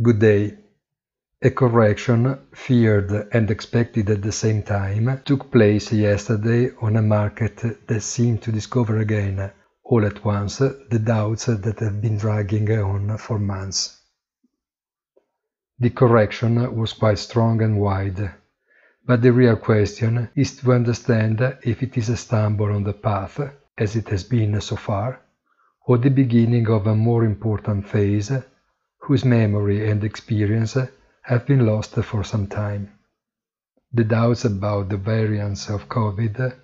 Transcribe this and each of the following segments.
Good day. A correction, feared and expected at the same time, took place yesterday on a market that seemed to discover again, all at once, the doubts that had been dragging on for months. The correction was quite strong and wide, but the real question is to understand if it is a stumble on the path, as it has been so far, or the beginning of a more important phase whose memory and experience have been lost for some time. The doubts about the variants of COVID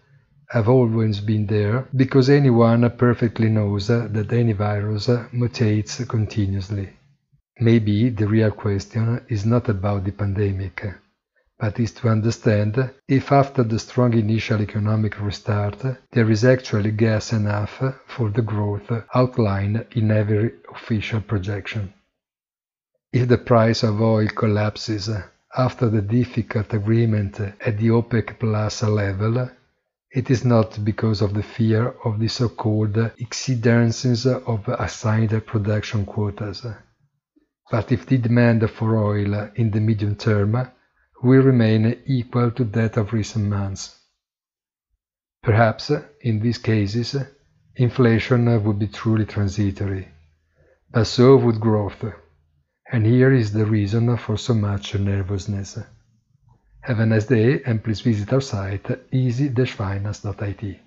have always been there because anyone perfectly knows that any virus mutates continuously. Maybe the real question is not about the pandemic, but is to understand if after the strong initial economic restart there is actually gas enough for the growth outlined in every official projection. If the price of oil collapses after the difficult agreement at the OPEC Plus level, it is not because of the fear of the so-called exceedances of assigned production quotas, but if the demand for oil in the medium term will remain equal to that of recent months. Perhaps, in these cases, inflation would be truly transitory, but so would growth and here is the reason for so much nervousness. Have a nice day and please visit our site easy-finance.it.